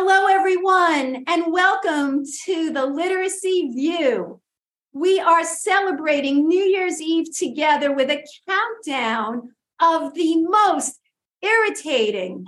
Hello, everyone, and welcome to the Literacy View. We are celebrating New Year's Eve together with a countdown of the most irritating,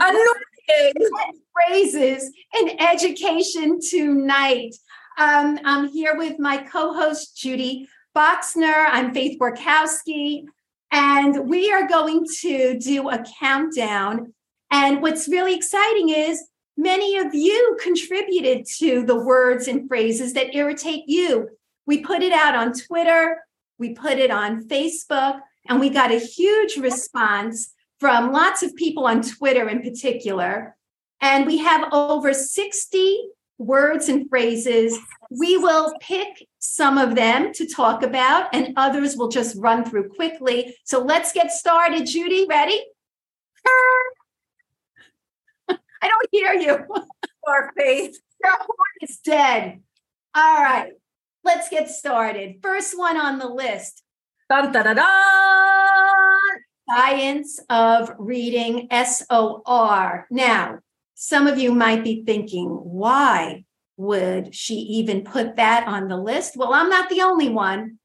annoying phrases in education tonight. Um, I'm here with my co host, Judy Boksner. I'm Faith Borkowsky, and we are going to do a countdown. And what's really exciting is Many of you contributed to the words and phrases that irritate you. We put it out on Twitter, we put it on Facebook, and we got a huge response from lots of people on Twitter in particular. And we have over 60 words and phrases. We will pick some of them to talk about, and others will just run through quickly. So let's get started. Judy, ready? I don't hear you. Poor Faith. Your horn is dead. All right, let's get started. First one on the list. Dun, da, da. Science of Reading, SOR. Now, some of you might be thinking, why would she even put that on the list? Well, I'm not the only one.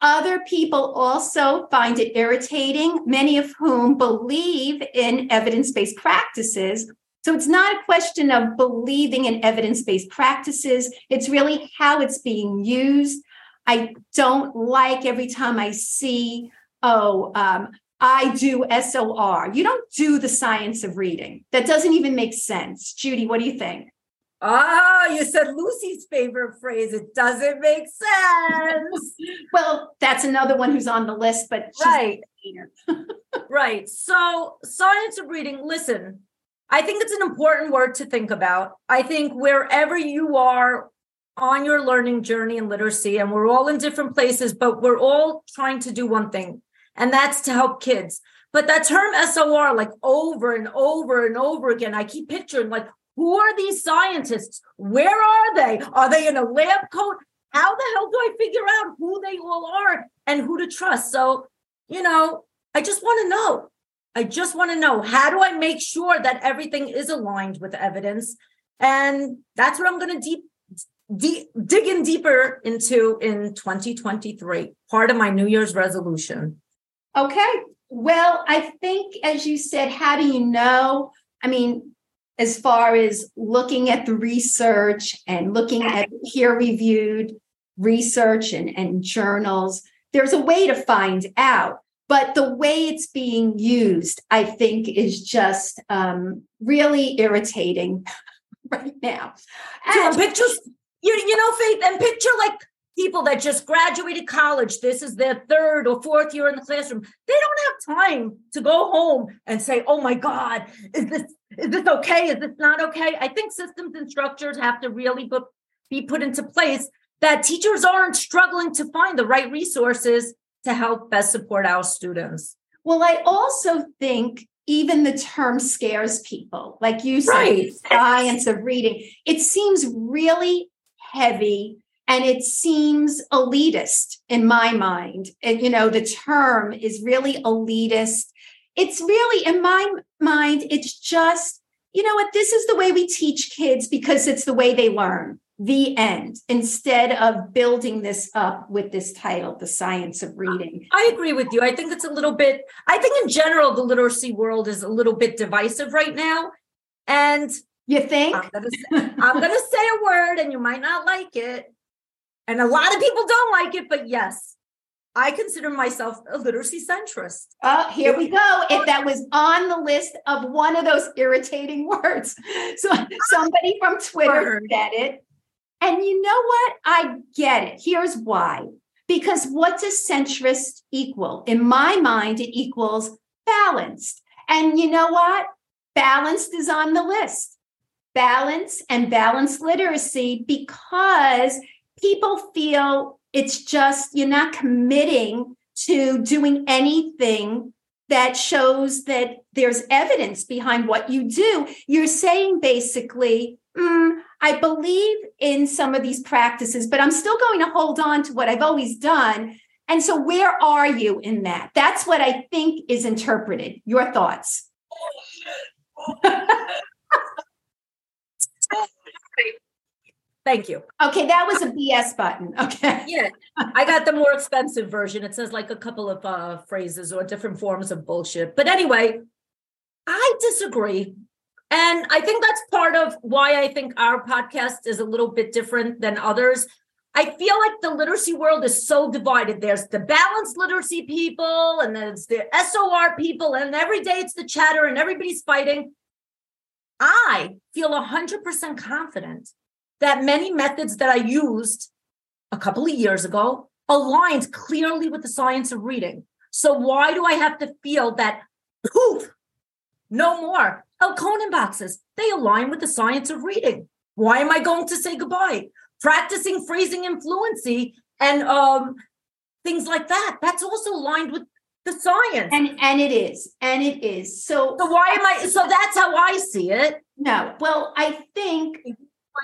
Other people also find it irritating, many of whom believe in evidence based practices so it's not a question of believing in evidence based practices, it's really how it's being used. I don't like every time I see, oh, um, I do SOR. You don't do the science of reading. That doesn't even make sense. Judy, what do you think? Ah, oh, you said Lucy's favorite phrase. It doesn't make sense. well, that's another one who's on the list, but right. right. So, science of reading, listen, I think it's an important word to think about. I think wherever you are on your learning journey in literacy, and we're all in different places, but we're all trying to do one thing, and that's to help kids. But that term SOR, like over and over and over again, I keep picturing like, who are these scientists? Where are they? Are they in a lab coat? How the hell do I figure out who they all are and who to trust? So, you know, I just want to know I just want to know how do I make sure that everything is aligned with evidence? And that's what I'm going to deep, deep dig in deeper into in 2023, part of my New Year's resolution. Okay. Well, I think, as you said, how do you know? I mean, as far as looking at the research and looking at peer reviewed research and, and journals, there's a way to find out but the way it's being used i think is just um, really irritating right now. And pictures you, you know faith and picture like people that just graduated college this is their third or fourth year in the classroom. They don't have time to go home and say oh my god is this is this okay? Is this not okay? I think systems and structures have to really be put into place that teachers aren't struggling to find the right resources to help best support our students. Well, I also think even the term scares people. Like you said, right. science of reading. It seems really heavy and it seems elitist in my mind. And, you know, the term is really elitist. It's really, in my mind, it's just, you know what, this is the way we teach kids because it's the way they learn the end instead of building this up with this title the science of reading i agree with you i think it's a little bit i think in general the literacy world is a little bit divisive right now and you think i'm gonna say, I'm gonna say a word and you might not like it and a lot of people don't like it but yes I consider myself a literacy centrist. Oh, here we go. If oh. that was on the list of one of those irritating words. So somebody from Twitter said it. And you know what? I get it. Here's why. Because what does centrist equal? In my mind, it equals balanced. And you know what? Balanced is on the list. Balance and balanced literacy because people feel it's just you're not committing to doing anything that shows that there's evidence behind what you do. You're saying basically, mm, I believe in some of these practices, but I'm still going to hold on to what I've always done. And so, where are you in that? That's what I think is interpreted. Your thoughts? Thank you. Okay, that was a BS button. Okay. Yeah, I got the more expensive version. It says like a couple of uh, phrases or different forms of bullshit. But anyway, I disagree. And I think that's part of why I think our podcast is a little bit different than others. I feel like the literacy world is so divided. There's the balanced literacy people, and there's the SOR people, and every day it's the chatter, and everybody's fighting. I feel 100% confident that many methods that I used a couple of years ago aligns clearly with the science of reading. So why do I have to feel that poof, no more? Elkonin boxes, they align with the science of reading. Why am I going to say goodbye? Practicing phrasing and fluency and um, things like that. That's also aligned with the science. And and it is. And it is. So So why am I so that's how I see it. no. Well, I think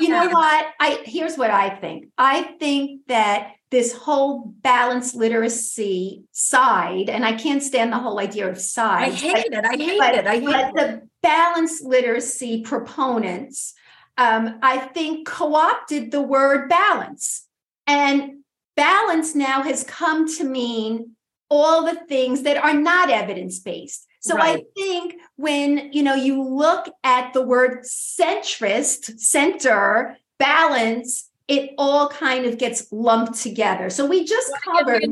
you know what? I here's what I think. I think that this whole balanced literacy side, and I can't stand the whole idea of side. I hate it. I hate but, it. I hate but it. the balanced literacy proponents, um, I think, co-opted the word balance, and balance now has come to mean all the things that are not evidence-based. So I think when you know you look at the word centrist, center, balance, it all kind of gets lumped together. So we just covered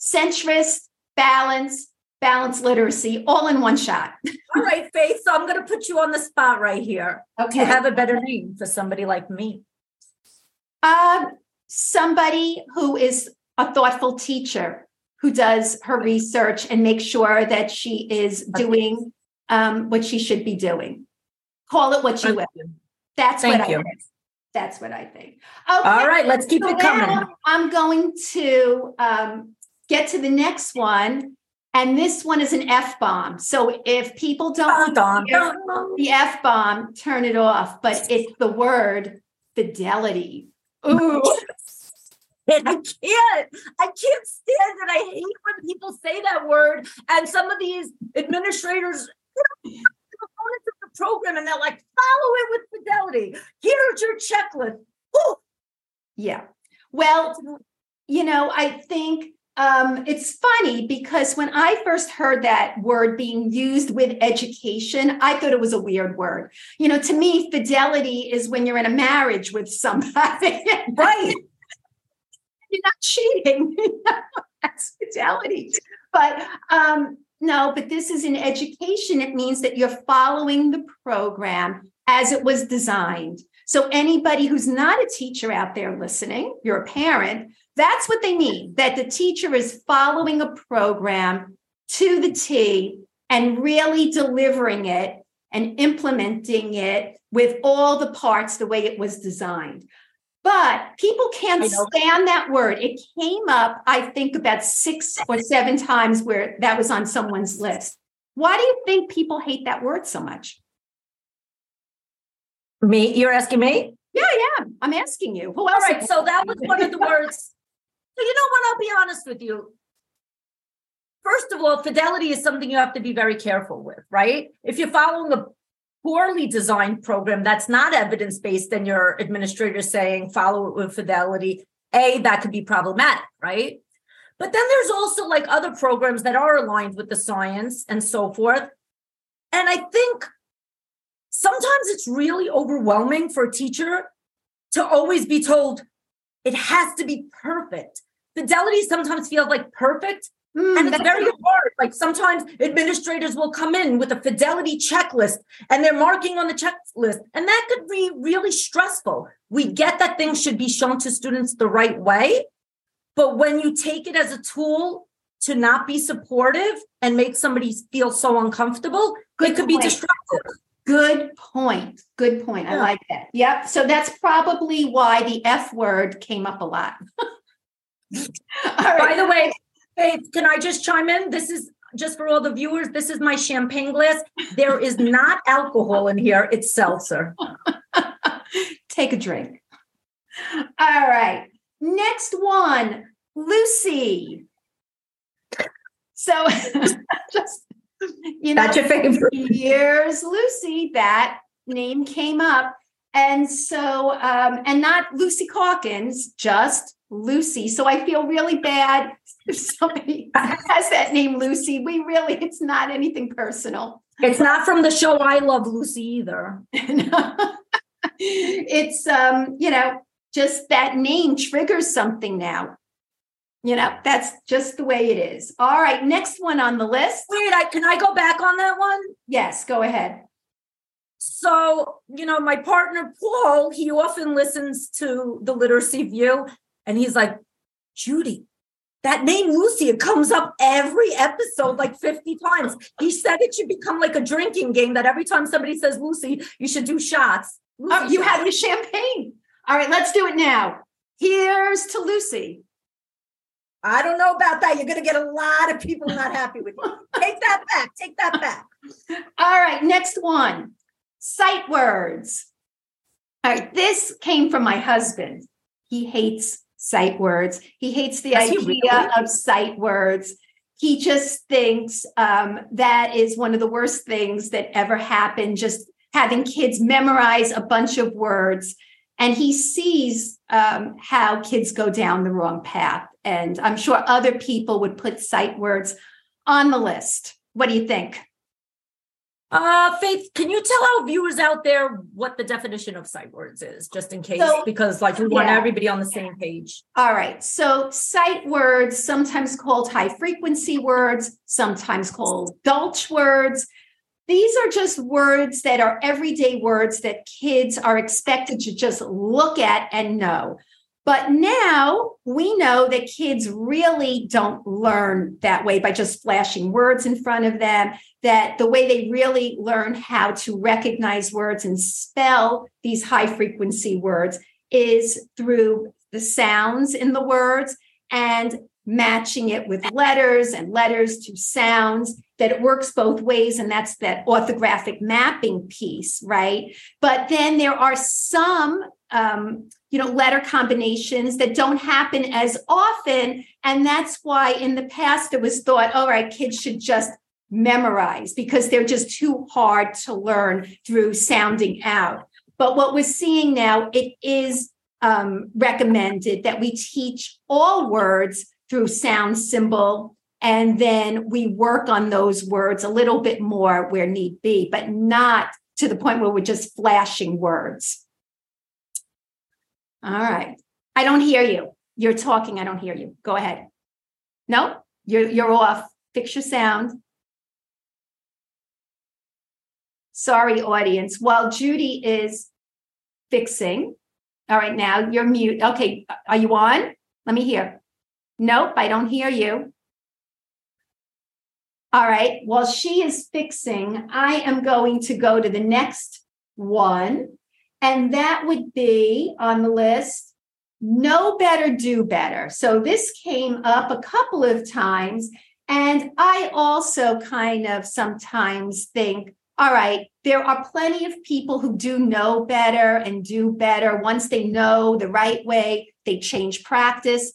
centrist, balance, balance literacy all in one shot. All right, Faith. So I'm going to put you on the spot right here. Okay. have a better name for somebody like me? Um, somebody who is a thoughtful teacher who does her research and makes sure that she is doing um, what she should be doing. Call it what you will. That's what Thank I you. That's what I think. Okay. All right, let's keep so it coming. I'm going to um, get to the next one. And this one is an F bomb. So if people don't hear dun. the F bomb, turn it off. But it's the word fidelity. Ooh. And I can't. I can't stand it. I hate when people say that word. And some of these administrators components of the program, and they're like, follow Here's your checklist. Ooh. Yeah. Well, you know, I think um, it's funny because when I first heard that word being used with education, I thought it was a weird word. You know, to me, fidelity is when you're in a marriage with somebody. Right. you're not cheating. That's fidelity. But um, no, but this is in education. It means that you're following the program as it was designed. So anybody who's not a teacher out there listening, you're a parent, that's what they mean, that the teacher is following a program to the T and really delivering it and implementing it with all the parts the way it was designed. But people can't stand that word. It came up, I think, about six or seven times where that was on someone's list. Why do you think people hate that word so much? Me, you're asking me? Yeah, yeah. I'm asking you. Who else? right. So that was one of the words. So you know what? I'll be honest with you. First of all, fidelity is something you have to be very careful with, right? If you're following a poorly designed program that's not evidence based, then your administrator is saying follow it with fidelity. A, that could be problematic, right? But then there's also like other programs that are aligned with the science and so forth. And I think sometimes it's really overwhelming for a teacher to always be told it has to be perfect. Fidelity sometimes feels like perfect, Mm, and it's very hard. Like sometimes administrators will come in with a fidelity checklist and they're marking on the checklist, and that could be really stressful. We get that things should be shown to students the right way, but when you take it as a tool to not be supportive and make somebody feel so uncomfortable, Good it could be destructive. Good point. Good point. I like that. Yep. So that's probably why the F word came up a lot. All By the way, Faith, can I just chime in? This is just for all the viewers. This is my champagne glass. There is not alcohol in here. It's seltzer. Take a drink. All right. Next one, Lucy. So just you know, That's your favorite. here's Lucy. That name came up. And so, um, and not Lucy Calkins, just Lucy. So I feel really bad if somebody has that name, Lucy. We really, it's not anything personal. It's not from the show I Love Lucy either. it's, um, you know, just that name triggers something now. You know, that's just the way it is. All right, next one on the list. Wait, I, can I go back on that one? Yes, go ahead. So, you know, my partner Paul, he often listens to the Literacy View and he's like, Judy, that name Lucy, it comes up every episode like 50 times. He said it should become like a drinking game that every time somebody says Lucy, you should do shots. Oh, you shots. have the champagne. All right, let's do it now. Here's to Lucy. I don't know about that. You're going to get a lot of people not happy with you. Take that back. Take that back. All right, next one sight words. All right, this came from my husband. He hates sight words. He hates the Does idea really? of sight words. He just thinks um, that is one of the worst things that ever happened, just having kids memorize a bunch of words. And he sees um, how kids go down the wrong path. And I'm sure other people would put sight words on the list. What do you think? Uh, Faith, can you tell our viewers out there what the definition of sight words is, just in case, so, because like we want yeah. everybody on the same page. All right. So sight words, sometimes called high frequency words, sometimes called gulch words. These are just words that are everyday words that kids are expected to just look at and know. But now we know that kids really don't learn that way by just flashing words in front of them, that the way they really learn how to recognize words and spell these high frequency words is through the sounds in the words and matching it with letters and letters to sounds that it works both ways and that's that orthographic mapping piece right? But then there are some um, you know letter combinations that don't happen as often and that's why in the past it was thought all right kids should just memorize because they're just too hard to learn through sounding out but what we're seeing now it is um, recommended that we teach all words through sound symbol. And then we work on those words a little bit more where need be, but not to the point where we're just flashing words. All right. I don't hear you. You're talking. I don't hear you. Go ahead. No, you're, you're off. Fix your sound. Sorry, audience. While Judy is fixing, all right, now you're mute. Okay, are you on? Let me hear. Nope, I don't hear you. All right, while she is fixing, I am going to go to the next one. And that would be on the list know better, do better. So this came up a couple of times. And I also kind of sometimes think, all right, there are plenty of people who do know better and do better. Once they know the right way, they change practice.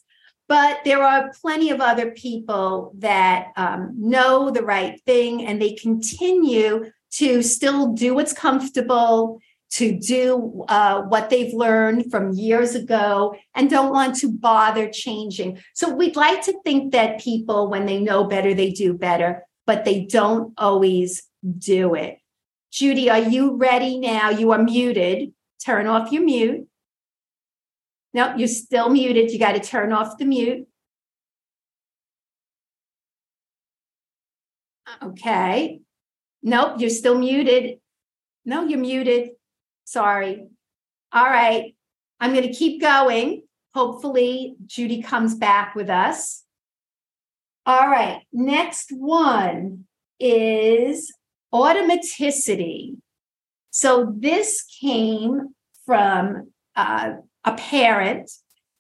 But there are plenty of other people that um, know the right thing and they continue to still do what's comfortable, to do uh, what they've learned from years ago, and don't want to bother changing. So we'd like to think that people, when they know better, they do better, but they don't always do it. Judy, are you ready now? You are muted. Turn off your mute. No, you're still muted. You got to turn off the mute. Okay. Nope, you're still muted. No, you're muted. Sorry. All right. I'm going to keep going. Hopefully, Judy comes back with us. All right. Next one is automaticity. So this came from uh, a parent,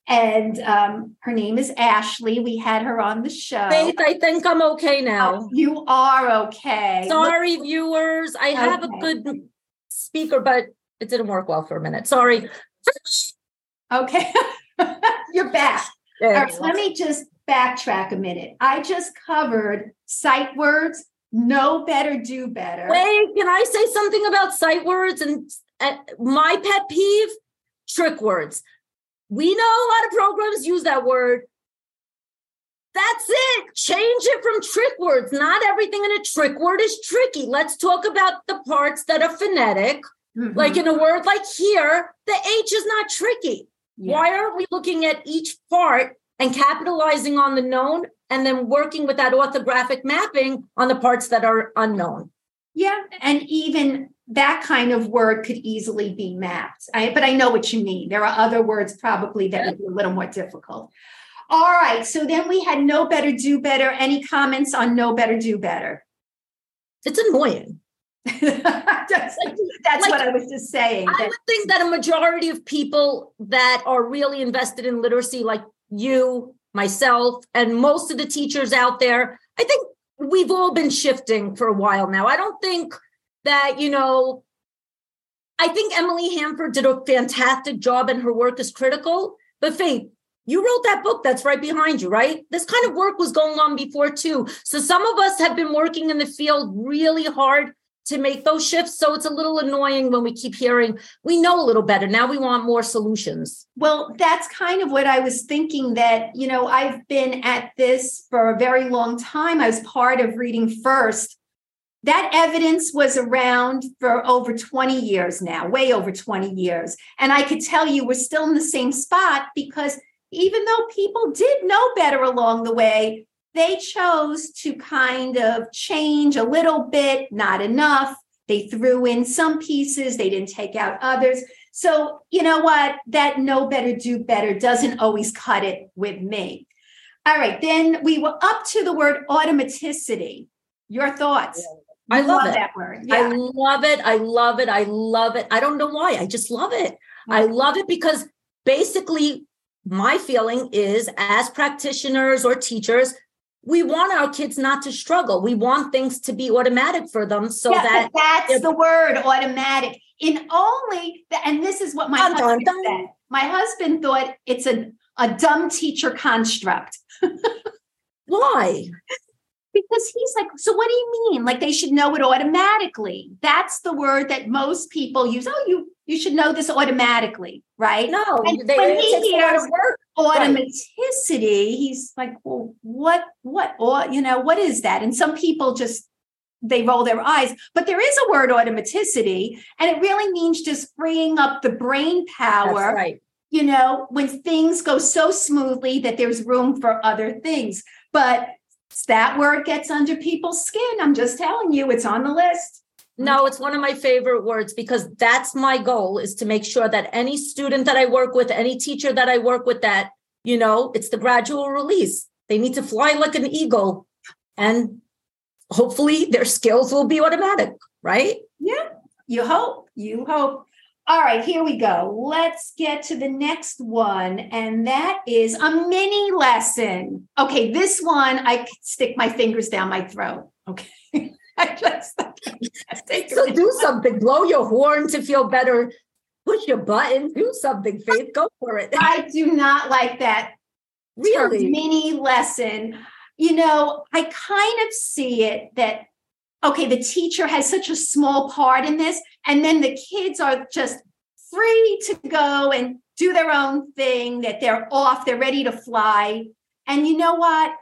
and um, her name is Ashley. We had her on the show. Faith, I think I'm okay now. Oh, you are okay. Sorry, Look- viewers. I have a good speaker, but it didn't work well for a minute. Sorry. Okay. You're back. All right, let me just backtrack a minute. I just covered sight words, know better, do better. Wait, can I say something about sight words and uh, my pet peeve trick words. We know a lot of programs use that word. That's it. Change it from trick words. Not everything in a trick word is tricky. Let's talk about the parts that are phonetic. Mm-hmm. Like in a word like here, the H is not tricky. Yeah. Why aren't we looking at each part and capitalizing on the known and then working with that orthographic mapping on the parts that are unknown? Yeah. And even that kind of word could easily be mapped. I, but I know what you mean. There are other words probably that would be a little more difficult. All right. So then we had no better, do better. Any comments on no better, do better? It's annoying. that's, that's like, what I was just saying. I would think that a majority of people that are really invested in literacy, like you, myself, and most of the teachers out there, I think we've all been shifting for a while now. I don't think that, you know, I think Emily Hanford did a fantastic job and her work is critical. But Faith, you wrote that book that's right behind you, right? This kind of work was going on before too. So some of us have been working in the field really hard to make those shifts. So it's a little annoying when we keep hearing, we know a little better. Now we want more solutions. Well, that's kind of what I was thinking that, you know, I've been at this for a very long time. I was part of Reading First. That evidence was around for over 20 years now, way over 20 years. And I could tell you we're still in the same spot because even though people did know better along the way, they chose to kind of change a little bit, not enough. They threw in some pieces, they didn't take out others. So, you know what? That know better, do better doesn't always cut it with me. All right, then we were up to the word automaticity. Your thoughts? I love, love that word. Yeah. I love it. I love it. I love it. I don't know why. I just love it. I mm-hmm. love it because basically my feeling is as practitioners or teachers, we want our kids not to struggle. We want things to be automatic for them so yeah, that that's the word automatic. In only and this is what my dun, husband dun, dun. said. My husband thought it's a, a dumb teacher construct. Why? Because he's like, so what do you mean? Like they should know it automatically. That's the word that most people use. Oh, you you should know this automatically, right? No, and they, when he hears Oh, automaticity, right. he's like, well, what, what, or you know, what is that? And some people just they roll their eyes, but there is a word automaticity, and it really means just freeing up the brain power. right. You know, when things go so smoothly that there's room for other things. But that word gets under people's skin. I'm just telling you, it's on the list. No, it's one of my favorite words because that's my goal is to make sure that any student that I work with, any teacher that I work with, that, you know, it's the gradual release. They need to fly like an eagle and hopefully their skills will be automatic, right? Yeah, you hope. You hope. All right, here we go. Let's get to the next one. And that is a mini lesson. Okay, this one, I stick my fingers down my throat. Okay. So do something. Blow your horn to feel better. Push your button. Do something, Faith. Go for it. I do not like that. Really, mini lesson. You know, I kind of see it that okay, the teacher has such a small part in this, and then the kids are just free to go and do their own thing. That they're off. They're ready to fly. And you know what?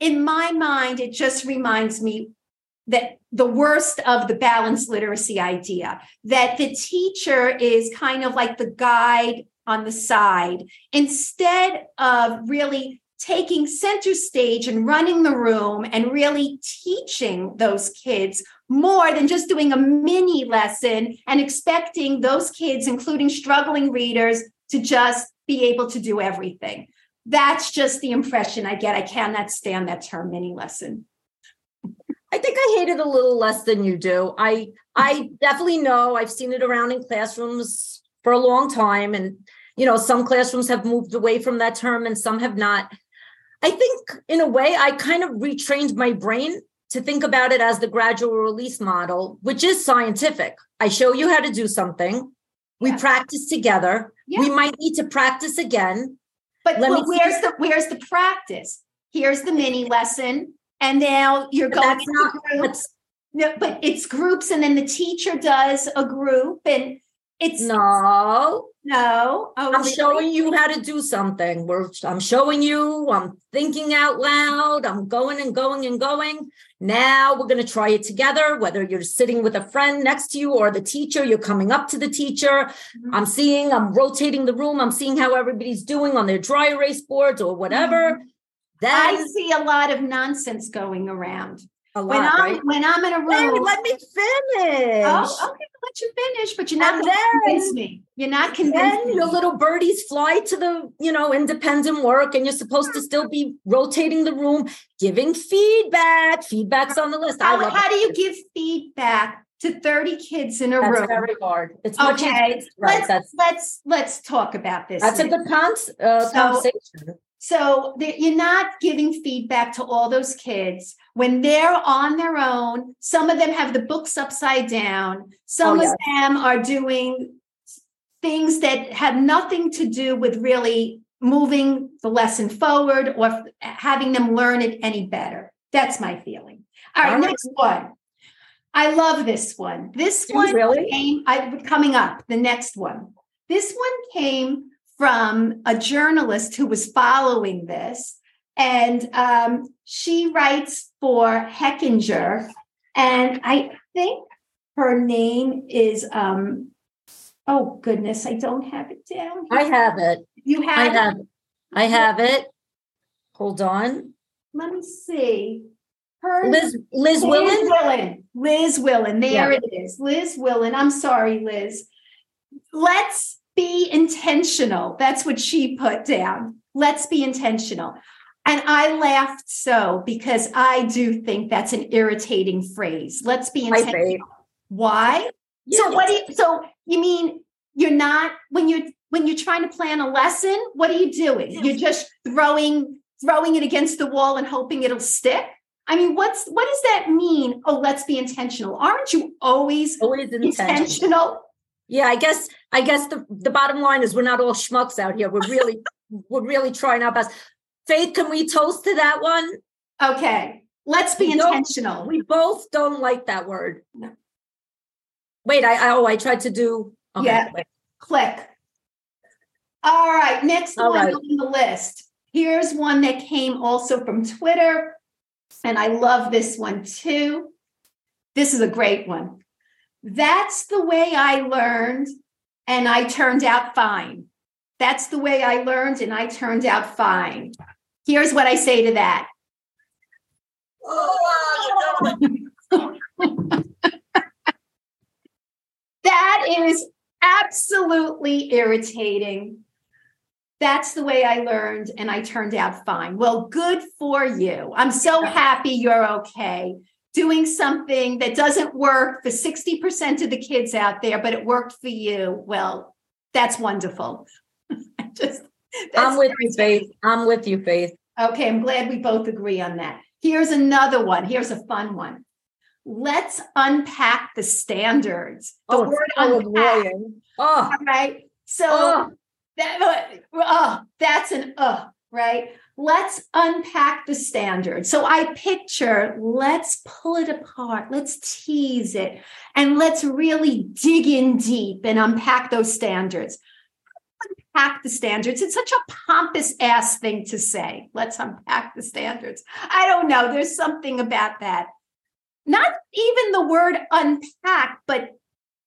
In my mind, it just reminds me that the worst of the balanced literacy idea that the teacher is kind of like the guide on the side instead of really taking center stage and running the room and really teaching those kids more than just doing a mini lesson and expecting those kids including struggling readers to just be able to do everything. That's just the impression i get. I cannot stand that term mini lesson I think I hate it a little less than you do. I hmm. I definitely know I've seen it around in classrooms for a long time and you know some classrooms have moved away from that term and some have not. I think in a way I kind of retrained my brain to think about it as the gradual release model, which is scientific. I show you how to do something. We yeah. practice together. Yeah. We might need to practice again. But, but where's the where's the practice? Here's the mini lesson and now you're but going into groups. No, but it's groups, and then the teacher does a group, and It's no. No. Oh, I'm really? showing you how to do something. We're, I'm showing you, I'm thinking out loud, I'm going and going and going. Now we're going to try it together, whether you're sitting with a friend next to you or the teacher, you're coming up to the teacher. Mm-hmm. I'm seeing, I'm rotating the room, I'm seeing how everybody's doing on their dry erase boards or whatever. Mm-hmm. Then, I see a lot of nonsense going around. A lot, when I'm right? when I'm in a room, hey, let me finish. Oh, okay, let you finish, but you're not and me. You're not convincing. your little birdies fly to the you know independent work, and you're supposed to still be rotating the room, giving feedback. Feedback's on the list. How, how do you give feedback to 30 kids in a that's room. very hard. It's okay. right. Let's, that's, let's let's talk about this. That's a good con- uh, so, conversation. So you're not giving feedback to all those kids when they're on their own. Some of them have the books upside down. Some oh, yes. of them are doing things that have nothing to do with really moving the lesson forward or having them learn it any better. That's my feeling. All right, All right. next one. I love this one. This one really? came I, coming up. The next one. This one came from a journalist who was following this. And um, she writes for Hechinger. And I think her name is, um, oh goodness, I don't have it down. Here. I have it. You have I have it? I have it. Hold on. Let me see. Her Liz Liz, Liz Willen? Willen. Liz Willen. There yeah. it is. Liz Willen. I'm sorry, Liz. Let's be intentional. That's what she put down. Let's be intentional. And I laughed so because I do think that's an irritating phrase. Let's be intentional. Why? Yes. So what do you so you mean you're not when you're when you're trying to plan a lesson, what are you doing? You're just throwing throwing it against the wall and hoping it'll stick? I mean, what's what does that mean? Oh, let's be intentional. Aren't you always, always intentional? intentional? Yeah, I guess I guess the, the bottom line is we're not all schmucks out here. We're really we're really trying our best. Faith, can we toast to that one? Okay. Let's be we intentional. We both don't like that word. No. Wait, I, I oh I tried to do okay, yeah. Wait. Click. All right, next all one right. on the list. Here's one that came also from Twitter, and I love this one too. This is a great one. That's the way I learned, and I turned out fine. That's the way I learned, and I turned out fine. Here's what I say to that. that is absolutely irritating. That's the way I learned, and I turned out fine. Well, good for you. I'm so happy you're okay doing something that doesn't work for 60% of the kids out there, but it worked for you, well, that's wonderful. Just I'm with you, Faith. I'm with you, Faith. Okay, I'm glad we both agree on that. Here's another one. Here's a fun one. Let's unpack the standards. The oh, word unpack. Oh. All right. So oh. that oh, that's an uh, right? Let's unpack the standard. So I picture let's pull it apart, let's tease it, and let's really dig in deep and unpack those standards. Unpack the standards. It's such a pompous ass thing to say. Let's unpack the standards. I don't know. There's something about that. Not even the word unpack, but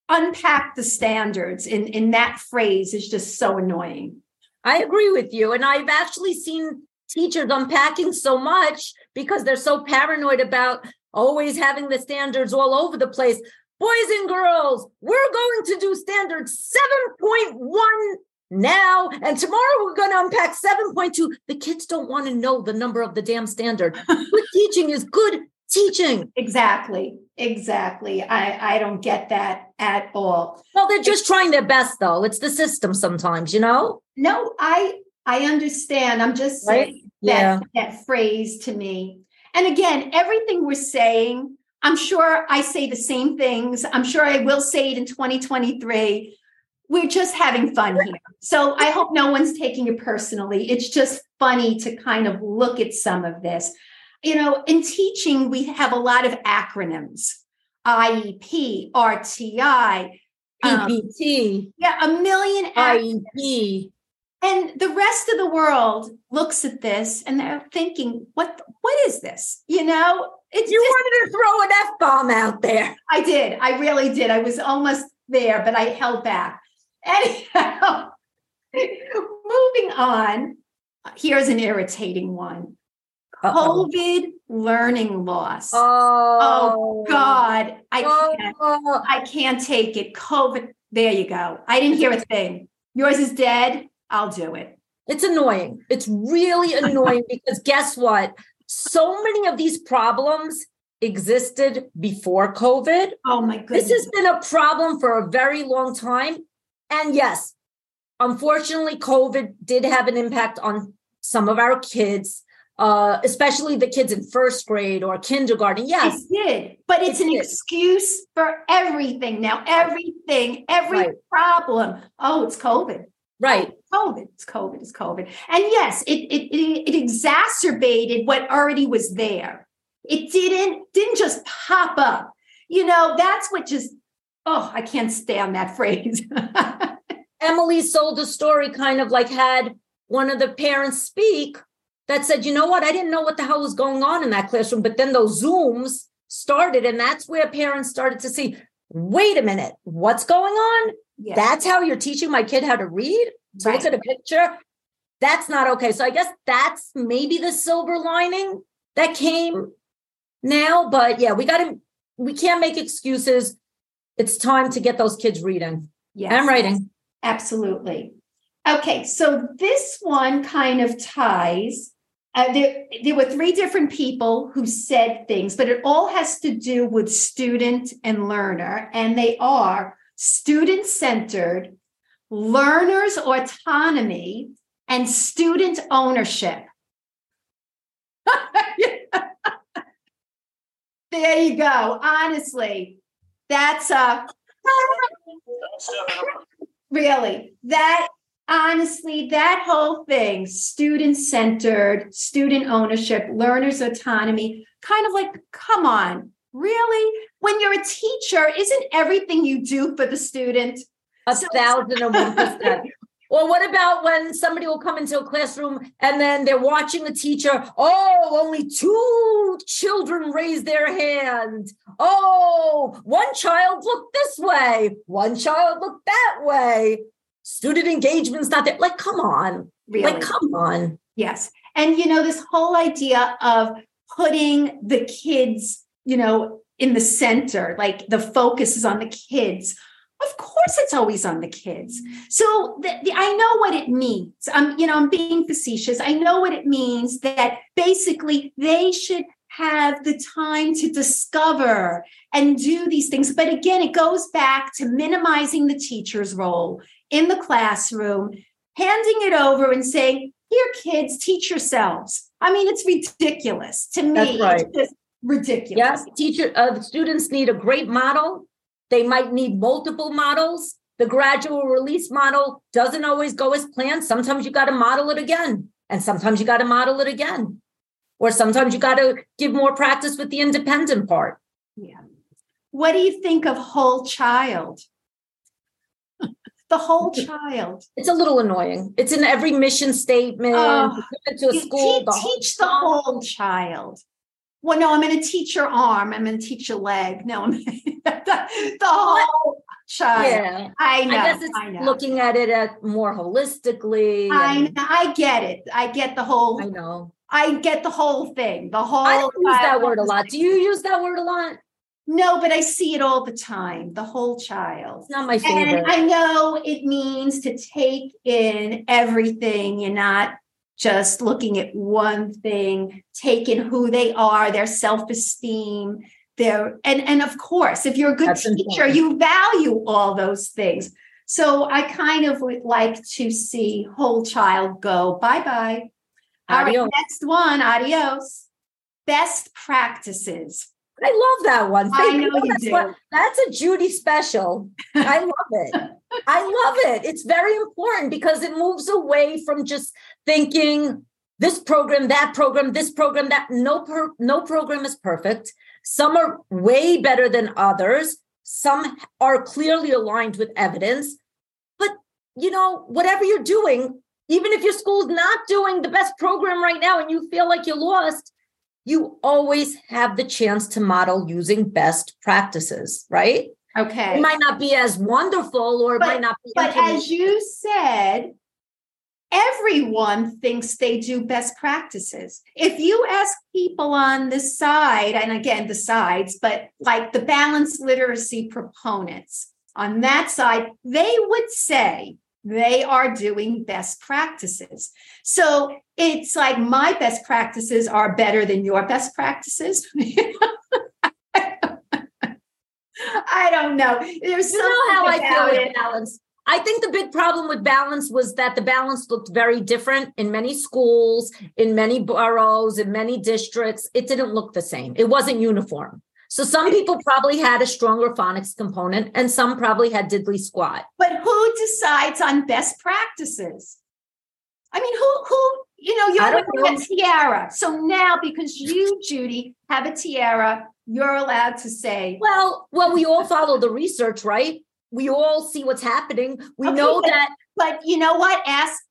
unpack the standards in, in that phrase is just so annoying. I agree with you. And I've actually seen teachers unpacking so much because they're so paranoid about always having the standards all over the place. Boys and girls, we're going to do standard 7.1 now, and tomorrow we're going to unpack 7.2. The kids don't want to know the number of the damn standard. good teaching is good teaching. Exactly. Exactly. I, I don't get that at all. Well, they're just trying their best though. It's the system sometimes, you know? No, I I understand. I'm just right? saying yeah. that, that phrase to me. And again, everything we're saying, I'm sure I say the same things. I'm sure I will say it in 2023. We're just having fun here. So I hope no one's taking it personally. It's just funny to kind of look at some of this. You know, in teaching, we have a lot of acronyms IEP, RTI, um, PPT, yeah, a million acronyms. IEP. And the rest of the world looks at this and they're thinking, what what is this? You know, it's You just- wanted to throw an F bomb out there. I did. I really did. I was almost there, but I held back. Anyhow, moving on. Here's an irritating one. Uh-oh. COVID learning loss. Oh, oh God, I oh. can't. Oh, I can't take it. COVID. There you go. I didn't hear a thing. Yours is dead. I'll do it. it's annoying. It's really annoying because guess what? So many of these problems existed before COVID. Oh my goodness. This has been a problem for a very long time. And yes, unfortunately, COVID did have an impact on some of our kids, uh, especially the kids in first grade or kindergarten. Yes, It did, but it's It an did. excuse for everything now. Everything, every Right. problem. Oh, it's COVID. Oh, right. COVID. It's COVID. It's COVID. And yes, it, it it it exacerbated what already was there. It didn't didn't just pop up. You know, that's what just oh, I can't stand that phrase. Emily sold a story kind of like had one of the parents speak that said, you know what, I didn't know what the hell was going on in that classroom. But then those Zooms started, and that's where parents started to see, wait a minute, what's going on? Yeah. That's how you're teaching my kid how to read? To Right. look at a picture? That's not okay. So I guess that's maybe the silver lining that came now. But yeah, we got to, we can't make excuses. It's time to get those kids reading yeah i'm writing. Absolutely. Okay, so this one kind of ties. Uh, there, there were three different people who said things, but it all has to do with student and learner, and they are student centered, learners' autonomy, and student ownership. there you go. Honestly, that's a really that honestly that whole thing student centered student ownership learners autonomy kind of like come on really when you're a teacher isn't everything you do for the student A So- thousand and one percent. Or what about when somebody will come into a classroom and then they're watching a teacher? Oh, only two children raised their hand. Oh, one child looked this way, one child looked that way. Student engagement's not there. Like, come on. really Like, come on. Yes. And you know, this whole idea of putting the kids, you know, in the center, like the focus is on the kids. Of course, it's always on the kids. So the, the- I know what it means. I'm, you know, I'm being facetious. I know what it means that basically they should have the time to discover and do these things. But again, it goes back to minimizing the teacher's role in the classroom, handing it over and saying, here, kids, teach yourselves. I mean, it's ridiculous to me. That's right. It's just ridiculous. Yes, teacher, uh, students need a great model. They might need multiple models. The gradual release model doesn't always go as planned. Sometimes you got to model it again, and sometimes you got to model it again, or sometimes you got to give more practice with the independent part. Yeah. What do you think of whole child? the whole child. It's a little annoying. It's in every mission statement. Oh, into a school. te- the teach the whole child. Well, no, I'm going to teach your arm. I'm going to teach your leg. No, I'm the, the whole child. Yeah, I know. I guess it's I know. looking at it at more holistically. I, I get it. I get the whole. I know. I get the whole thing. The whole. I use that word a lot. Do you use that word a lot? No, but I see it all the time. The whole child. It's not my favorite. And I know it means to take in everything. You're not just looking at one thing, taking who they are, their self-esteem, their and and of course, if you're a good That's teacher, important. you value all those things. So I kind of would like to see whole child go bye-bye. All right, Adios. next one, adios. Best practices. I love that one. I Thank know you that's do. what- that's a Judy special. I love it. I love it. It's very important because it moves away from just thinking this program, that program, this program, that no per, no program is perfect. Some are way better than others, some are clearly aligned with evidence. But, you know, whatever you're doing, even if your school's not doing the best program right now and you feel like you're lost, you always have the chance to model using best practices, right? Okay. It might not be as wonderful or it might not be. But as you said, everyone thinks they do best practices. If you ask people on the side, and again, the sides, but like the balanced literacy proponents on that side, they would say they are doing best practices. So it's like my best practices are better than your best practices. I don't know. There's you know how I feel with it. balance. I think the big problem with balance was that the balance looked very different in many schools, in many boroughs, in many districts. It didn't look the same. It wasn't uniform. So some people probably had a stronger phonics component, and some probably had diddly squat. But who decides on best practices? I mean, who who you know you're don't wearing know. a tiara. So now because you, Judy, have a tiara, you're allowed to say, Well, well, we all follow the research, right? We all see what's happening. We Okay, know but- that but you know what? Ask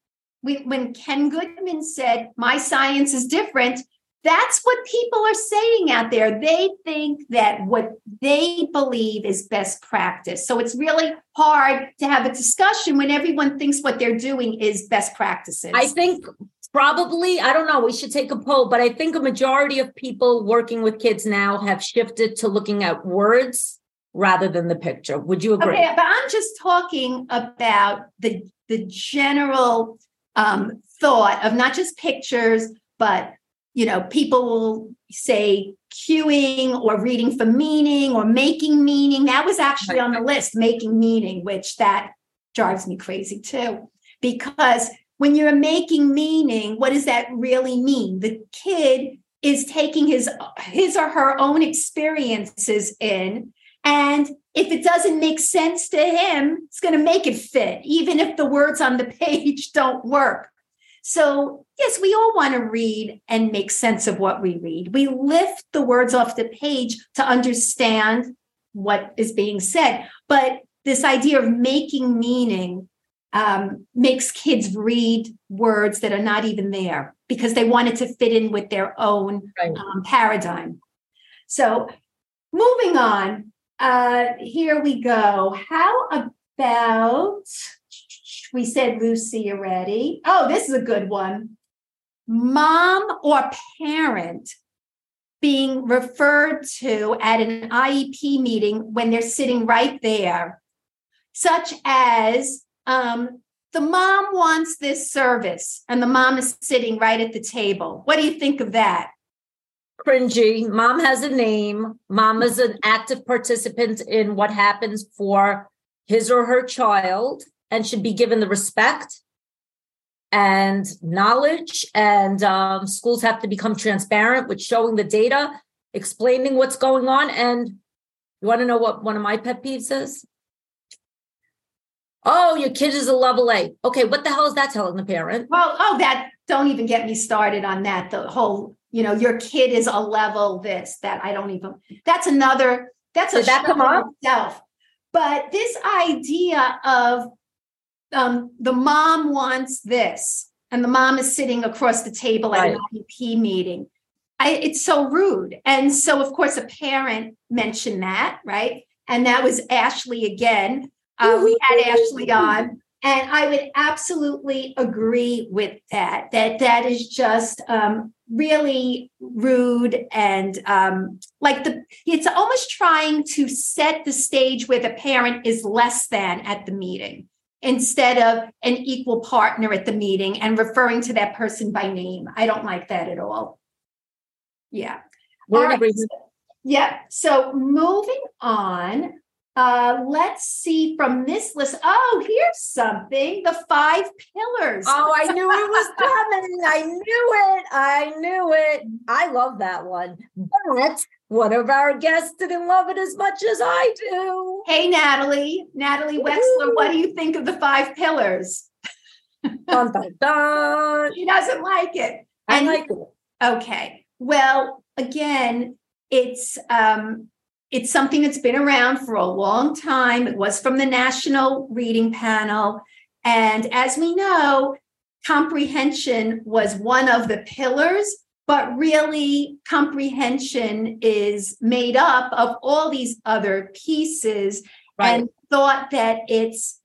when, when Ken Goodman said, My science is different, that's what people are saying out there. They think that what they believe is best practice. So it's really hard to have a discussion when everyone thinks what they're doing is best practices. I think probably, I don't know, we should take a poll, but I think a majority of people working with kids now have shifted to looking at words rather than the picture. Would you agree? Okay, but I'm just talking about the the general um, thought of not just pictures, but you know, people will say cueing or reading for meaning or making meaning. That was actually on the list, making meaning, which that drives me crazy too, because when you're making meaning, what does that really mean? The kid is taking his his or her own experiences in and if it doesn't make sense to him, it's going to make it fit, even if the words on the page don't work. So, yes, we all want to read and make sense of what we read. We lift the words off the page to understand what is being said. But this idea of making meaning um, makes kids read words that are not even there because they want it to fit in with their own Right. um, paradigm. So, moving on, uh, here we go. How about we said Lucy already? Oh, this is a good one. Mom or parent being referred to at an IEP meeting when they're sitting right there, such as um, the mom wants this service and the mom is sitting right at the table. What do you think of that? Cringy. Mom has a name. Mom is an active participant in what happens for his or her child and should be given the respect and knowledge. And um, schools have to become transparent with showing the data, explaining what's going on. And you want to know what one of my pet peeves is? Oh, your kid is a level A. Okay, what the hell is that telling the parent? Well, oh, that don't even get me started on that. The whole, you know, your kid is a level this, that I don't even, that's another, that's a Did that come up? itself. But this idea of um, the mom wants this, and the mom is sitting across the table at an IEP meeting. I, it's so rude. And so, of course, a parent mentioned that, right? And that was Ashley again. Uh, we had Ashley on, and I would absolutely agree with that. That that is just um, really rude and um, like the it's almost trying to set the stage where the parent is less than at the meeting instead of an equal partner at the meeting and referring to that person by name. I don't like that at all. Yeah. We're All in Yeah. So moving on, uh, let's see from this list. Oh, here's something the five pillars. Oh, I knew it was coming. I knew it. I knew it. I love that one. But one of our guests didn't love it as much as I do. Hey, Natalie, Natalie Wexler, what do you think of the five pillars? Dun, dun, dun. She doesn't like it. I And- like it. Okay. Well, again, it's um it's something that's been around for a long time. It was from the National Reading Panel. And as we know, comprehension was one of the pillars, but really, comprehension is made up of all these other pieces right. and thought that it's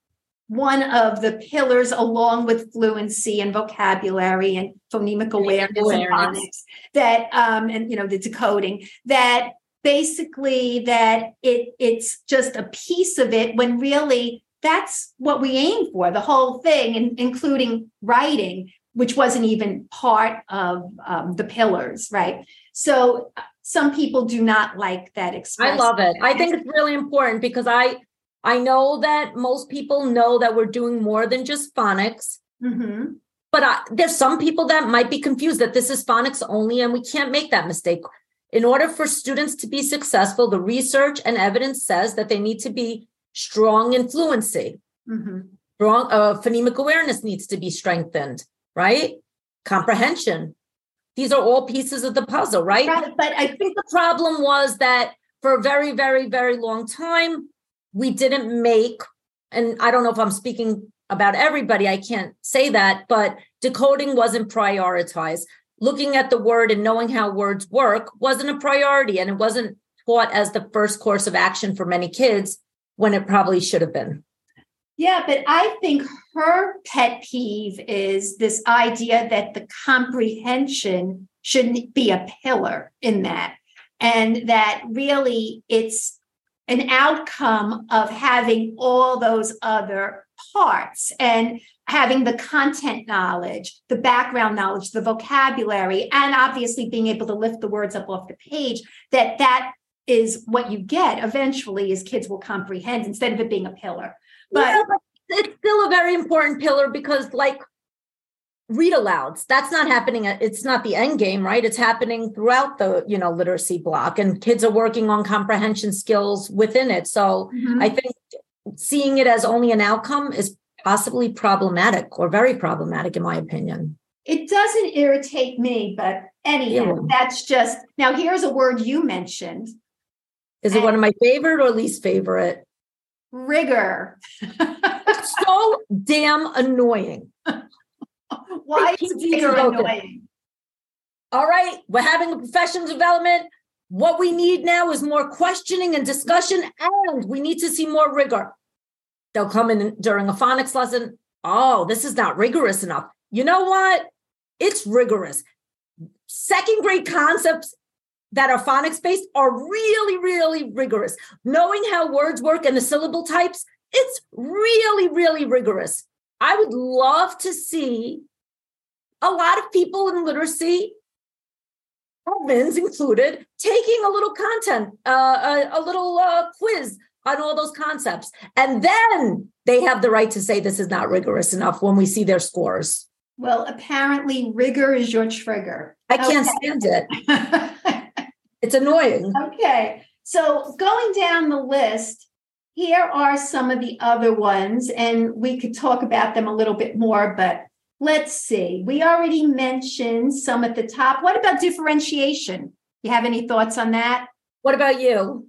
one of the pillars along with fluency and vocabulary and phonemic awareness, awareness. and phonics that um and you know the decoding that basically that it it's just a piece of it when really that's what we aim for the whole thing and including writing which wasn't even part of um, the pillars right so uh, some people do not like that expression. i love it i think it's really important because i i know that most people know that we're doing more than just phonics mm-hmm. but I, there's some people that might be confused that this is phonics only and we can't make that mistake in order for students to be successful, the research and evidence says that they need to be strong in fluency. Mm-hmm. Strong uh, phonemic awareness needs to be strengthened, right? Comprehension. These are all pieces of the puzzle, right? right but I think the problem was that for a very, very, very long time, we didn't make, and I don't know if I'm speaking about everybody, I can't say that, but decoding wasn't prioritized looking at the word and knowing how words work wasn't a priority and it wasn't taught as the first course of action for many kids when it probably should have been. Yeah, but I think her pet peeve is this idea that the comprehension shouldn't be a pillar in that, and that really it's an outcome of having all those other parts. And having the content knowledge, the background knowledge, the vocabulary, and obviously being able to lift the words up off the page, that that is what you get eventually as kids will comprehend instead of it being a pillar. But, yeah, but it's still a very important pillar because like read alouds that's not happening it's not the end game right it's happening throughout the you know literacy block and kids are working on comprehension skills within it so mm-hmm. i think seeing it as only an outcome is possibly problematic or very problematic, in my opinion. It doesn't irritate me, but anyhow, yeah. that's just now. Here's a word you mentioned. Is it one of my favorite or least favorite? Rigor. so damn annoying. Why is rigor annoying? All right, we're having a professional development. What we need now is more questioning and discussion, and we need to see more rigor. They'll come in during a phonics lesson. Oh, this is not rigorous enough. You know what? It's rigorous. Second grade concepts that are phonics based are really, really rigorous. Knowing how words work and the syllable types, it's really, really rigorous. I would love to see a lot of people in literacy, admins included, taking a little content, uh, a, a, little uh, quiz on all those concepts. And then they have the right to say this is not rigorous enough when we see their scores. Well, apparently, rigor is your trigger. I can't stand it. it's annoying. Okay. So, going down the list, here are some of the other ones, and we could talk about them a little bit more, but let's see. We already mentioned some at the top. What about differentiation? You have any thoughts on that? What about you?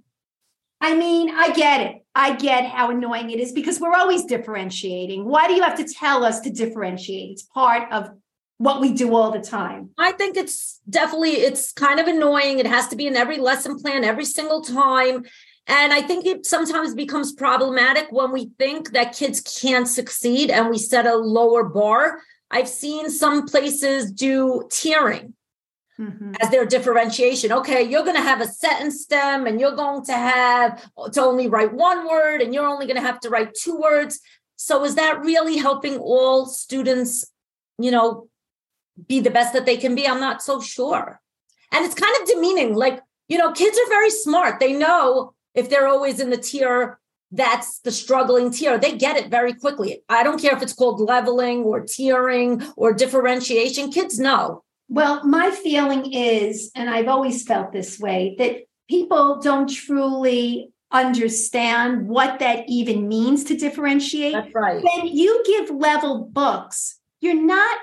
I mean, I get it. I get how annoying it is because we're always differentiating. Why do you have to tell us to differentiate? It's part of what we do all the time. I think it's definitely it's kind of annoying. It has to be in every lesson plan every single time. And I think it sometimes becomes problematic when we think that kids can't succeed and we set a lower bar. I've seen some places do tiering mm-hmm. as their differentiation. Okay, you're going to have a sentence stem and you're going to have to only write one word and you're only going to have to write two words. So is that really helping all students, you know, be the best that they can be? I'm not so sure. And it's kind of demeaning. Like, you know, kids are very smart. They know if they're always in the tier that's the struggling tier. They get it very quickly. I don't care if it's called leveling or tiering or differentiation. Kids know. Well, my feeling is, and I've always felt this way, that people don't truly understand what that even means to differentiate. That's right. When you give level books, you're not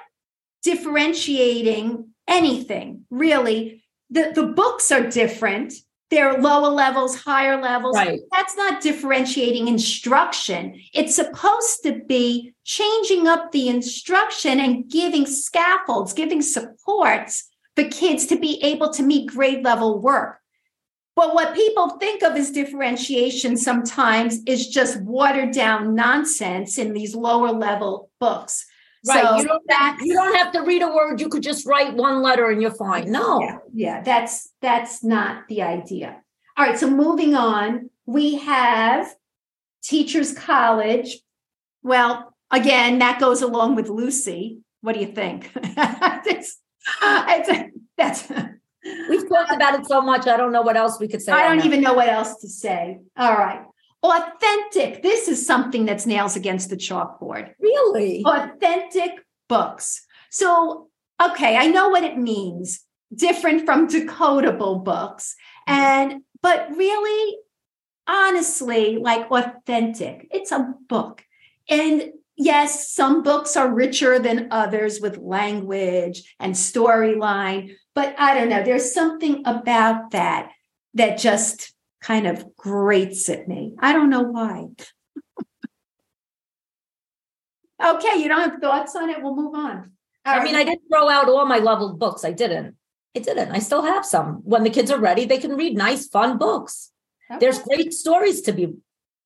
differentiating anything really. The, the books are different, there are lower levels, higher levels. Right. That's not differentiating instruction. It's supposed to be changing up the instruction and giving scaffolds, giving supports for kids to be able to meet grade level work. But what people think of as differentiation sometimes is just watered down nonsense in these lower level books. Right. So you, don't have, you don't have to read a word. You could just write one letter and you're fine. No. Yeah, yeah, that's that's not the idea. All right, so moving on, we have Teachers College. Well, again, that goes along with Lucy. What do you think? it's, it's, that's We've talked about it so much. I don't know what else we could say. I don't even know what else to say. All right. Authentic. This is something that's nails against the chalkboard. really. authentic books. So, okay, I know what it means, different from decodable books. And, but really, honestly, like authentic, it's a book. And yes, some books are richer than others with language and storyline, but I don't know, there's something about that that just kind of grates at me. I don't know why. Okay, you don't have thoughts on it? We'll move on. All I mean, right. I didn't throw out all my leveled books. I didn't. I didn't. I still have some. When the kids are ready, they can read nice, fun books. There's great stories to be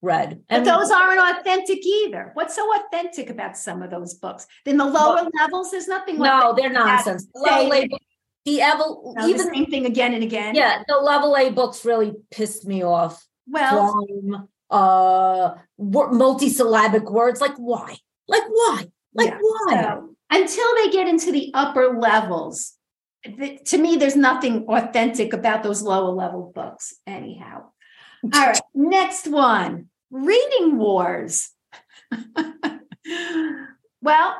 read. but those aren't authentic either. What's so authentic about some of those books? In the lower levels, there's nothing. no, they're nonsense. The Say- level A, book- the evel, No, the same thing again and again. yeah, the level A books really pissed me off. Well, Long, uh, multisyllabic words. Like why? Like why? Like Yeah. why? so until they get into the upper levels, th- to me, there's nothing authentic about those lower level books, anyhow. All right, next one reading wars. well,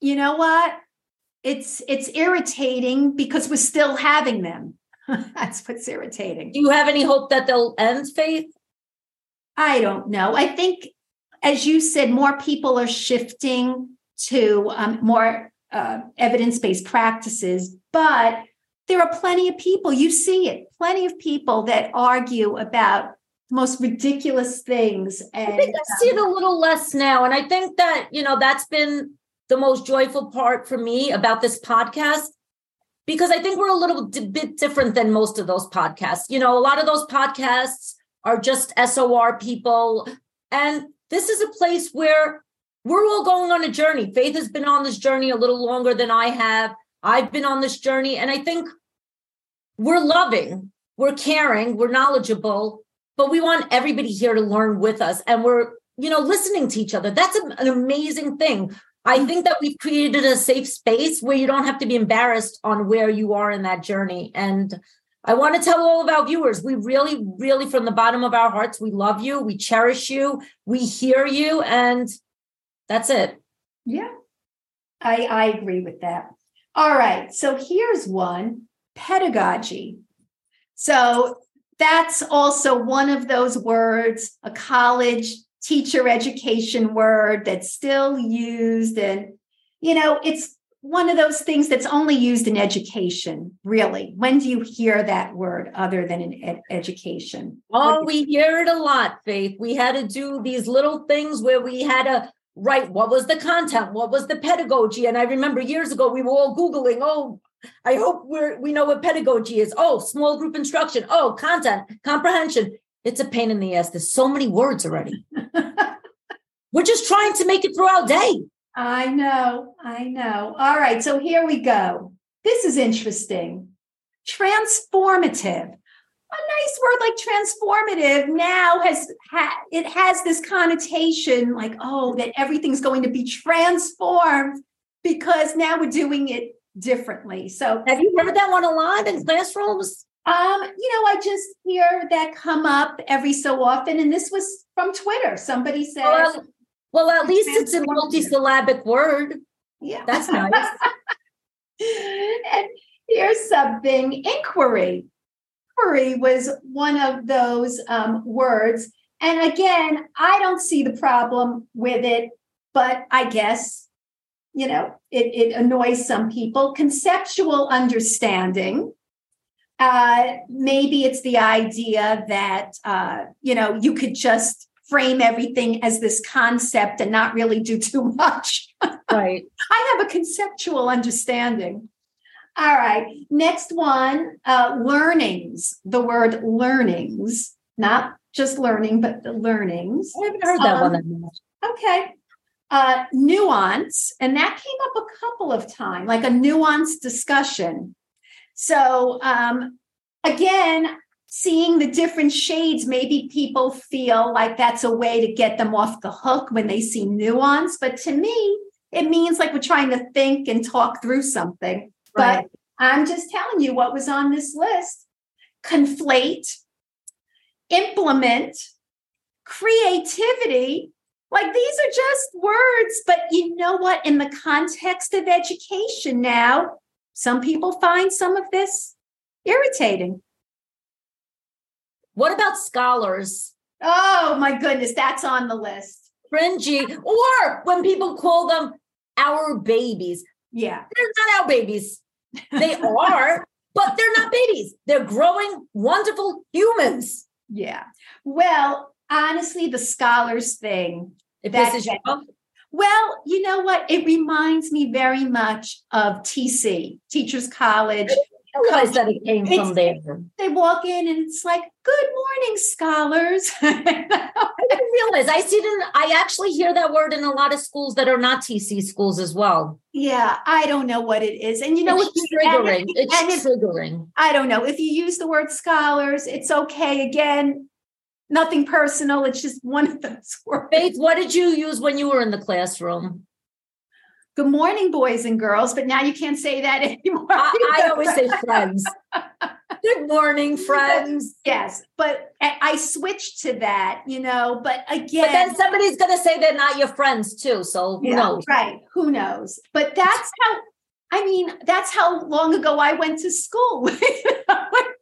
you know what? It's it's irritating because we're still having them. That's what's irritating. Do you have any hope that they'll end, Faith? I don't know. I think, as you said, more people are shifting to um, more uh, evidence based practices, but there are plenty of people, you see it, plenty of people that argue about the most ridiculous things. And I think I see it a little less now. And I think that, you know, that's been the most joyful part for me about this podcast because I think we're a little bit different than most of those podcasts. You know, a lot of those podcasts are just SOR people. And this is a place where we're all going on a journey. Faith has been on this journey a little longer than I have. I've been on this journey. And I think we're loving, we're caring, we're knowledgeable, but we want everybody here to learn with us. And we're, you know, listening to each other. That's an amazing thing. I think that we've created a safe space where you don't have to be embarrassed on where you are in that journey. And I want to tell all of our viewers, we really, really, from the bottom of our hearts, we love you, we cherish you, we hear you, and that's it. Yeah, I, I agree with that. All right. So here's one pedagogy. So that's also one of those words, a college teacher education word that's still used. And, you know, it's one of those things that's only used in education, really. When do you hear that word other than in ed- education? Oh, we hear it a lot, Faith. We had to do these little things where we had to write what was the content, what was the pedagogy. And I remember years ago we were all Googling, oh, I hope we're we know what pedagogy is. Oh, small group instruction. Oh, content, comprehension. It's a pain in the ass. There's so many words already. We're just trying to make it through our day. I know, I know. All right, so here we go. This is interesting. Transformative. A nice word like transformative now has ha- it has this connotation like oh that everything's going to be transformed because now we're doing it differently. So Have you heard that one a lot in classrooms? Um, you know, I just hear that come up every so often, and this was from Twitter. Somebody said, Well, well, at least it's a multisyllabic word. "Yeah, That's nice. and here's something inquiry. Inquiry was one of those um, words. And again, I don't see the problem with it, but I guess, you know, it, it annoys some people. Conceptual understanding. Uh, maybe it's the idea that, uh, you know, you could just frame everything as this concept and not really do too much. Right. I have a conceptual understanding. All right. Next one uh, learnings. The word learnings, not just learning, but the learnings. I haven't heard that Um, one that much. Okay. Uh, nuance, and that came up a couple of times, like a nuanced discussion. So, um, again, seeing the different shades, maybe people feel like that's a way to get them off the hook when they see nuance. But to me, it means like we're trying to think and talk through something. Right. But I'm just telling you what was on this list conflate, implement, creativity. Like these are just words, but you know what? In the context of education now, some people find some of this irritating. What about scholars? Oh my goodness, that's on the list. Cringy. Or when people call them our babies. Yeah. They're not our babies. They are, but they're not babies. They're growing, wonderful humans. Yeah. Well, honestly, the scholars thing. It That- pisses you off. Well, you know what? It reminds me very much of TC, Teachers College. Realize that it came from there. They walk in and it's like, "Good morning, scholars." I didn't realize. I see it I actually hear that word in a lot of schools that are not TC schools as well. yeah, I don't know what it is, and you know, it's if you- and triggering. if- It's and if- triggering. I don't know if you use the word scholars, it's okay. Again, nothing personal. It's just one of those words. Faith, what did you use when you were in the classroom? Good morning, boys and girls. But now you can't say that anymore. I, I always say friends. Good morning, friends. yes, but I switched to that, you know. But again, But then somebody's going to say they're not your friends too. So who Yeah, knows? Right. Who knows? But that's how, I mean, that's how long ago I went to school. good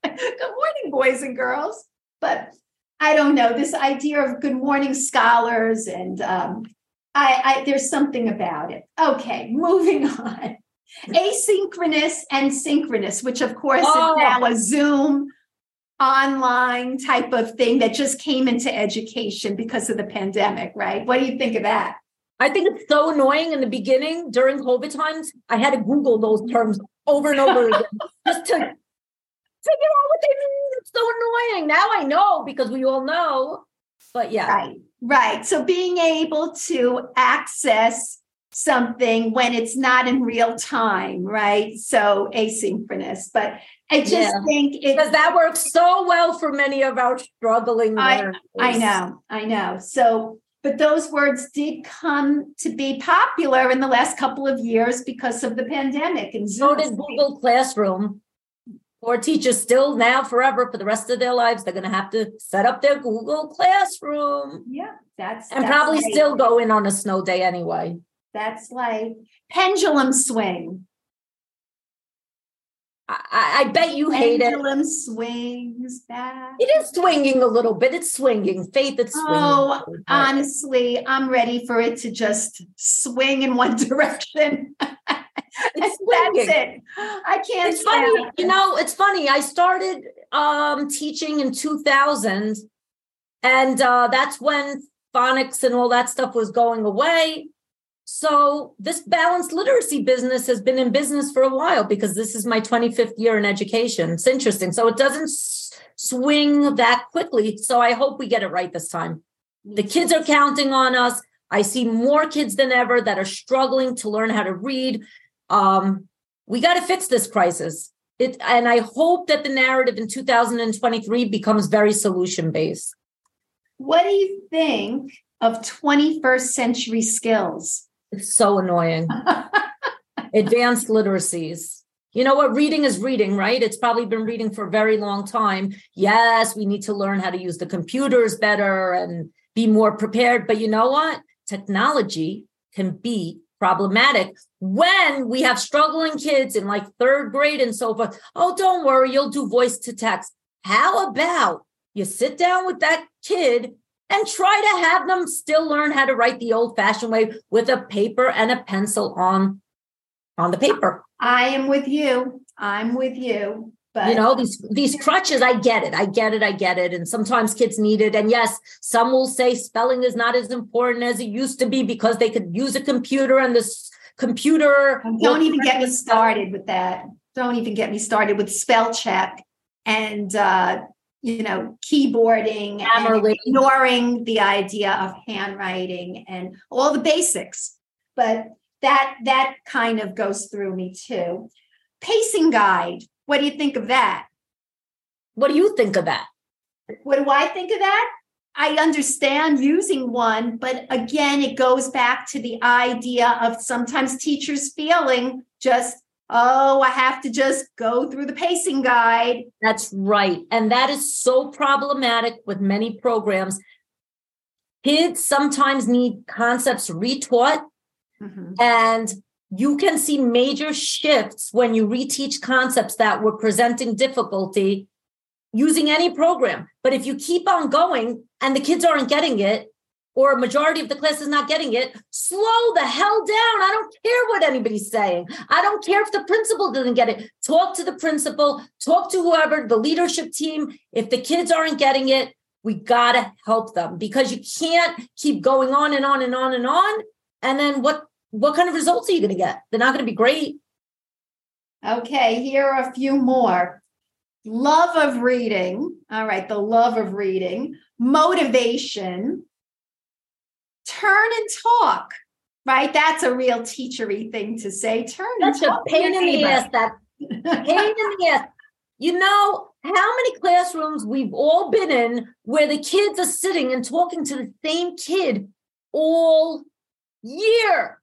morning, boys and girls. But I don't know, this idea of good morning scholars and um, I, I there's something about it. Okay, moving on. Asynchronous and synchronous, which of course Oh. is now a Zoom online type of thing that just came into education because of the pandemic, right? What do you think of that? I think it's so annoying in the beginning during COVID times. I had to Google those terms over and over again just to figure out what they mean. So annoying. Now I know because we all know. But yeah, Right, right. So being able to access something when it's not in real time, right? So asynchronous. But I just Yeah. think because that works so well for many of our struggling I- learners. I know, I know. So, but those words did come to be popular in the last couple of years because of the pandemic and So did Google Classroom. Or teachers still now forever for the rest of their lives, they're going to have to set up their Google Classroom Yeah, that's and that's probably right. still go in on a snow day anyway. That's like pendulum swing. I, I I bet you hate it. Pendulum swings back. It is swinging a little bit. It's swinging. Faith, it's swinging. Oh, honestly, I'm ready for it to just swing in one direction. it's That's it. I can't. It's funny, stand you know. It's funny. I started um, teaching in 2000, and uh, that's when phonics and all that stuff was going away. So this balanced literacy business has been in business for a while because this is my 25th year in education. It's interesting. So it doesn't s- swing that quickly. So I hope we get it right this time. The kids are counting on us. I see more kids than ever that are struggling to learn how to read. Um, we got to fix this crisis. It, and I hope that the narrative in 2023 becomes very solution based. What do you think of 21st century skills? It's so annoying. Advanced literacies. You know what? Reading is reading, right? It's probably been reading for a very long time. Yes, we need to learn how to use the computers better and be more prepared. But you know what? Technology can be problematic when we have struggling kids in like third grade and so forth. Oh, don't worry, you'll do voice to text. How about you sit down with that kid and try to have them still learn how to write the old fashioned way with a paper and a pencil on on the paper I am with you. I'm with you. But you know, these these crutches, I get it. I get it. I get it. And sometimes kids need it. And yes, some will say spelling is not as important as it used to be because they could use a computer and this computer. Don't even get me started with that. Don't even get me started with spell check and uh, you know keyboarding and ignoring the idea of handwriting and all the basics. But that that kind of goes through me too. Pacing guide. What do you think of that? What do you think of that? What do I think of that? I understand using one, but again, it goes back to the idea of sometimes teachers feeling just, oh, I have to just go through the pacing guide. That's right. And that is so problematic with many programs. Kids sometimes need concepts retaught, mm-hmm. and you can see major shifts when you reteach concepts that were presenting difficulty using any program. But if you keep on going and the kids aren't getting it, or a majority of the class is not getting it, slow the hell down. I don't care what anybody's saying. I don't care if the principal doesn't get it. Talk to the principal, talk to whoever, the leadership team. If the kids aren't getting it, we got to help them because you can't keep going on and on and on and on. And then what what kind of results are you going to get? They're not going to be great. Okay, here are a few more love of reading. All right, the love of reading, motivation, turn and talk. Right, that's a real teachery thing to say. Turn that's and talk. a pain in the ass. That pain in the ass. You know how many classrooms we've all been in where the kids are sitting and talking to the same kid all year.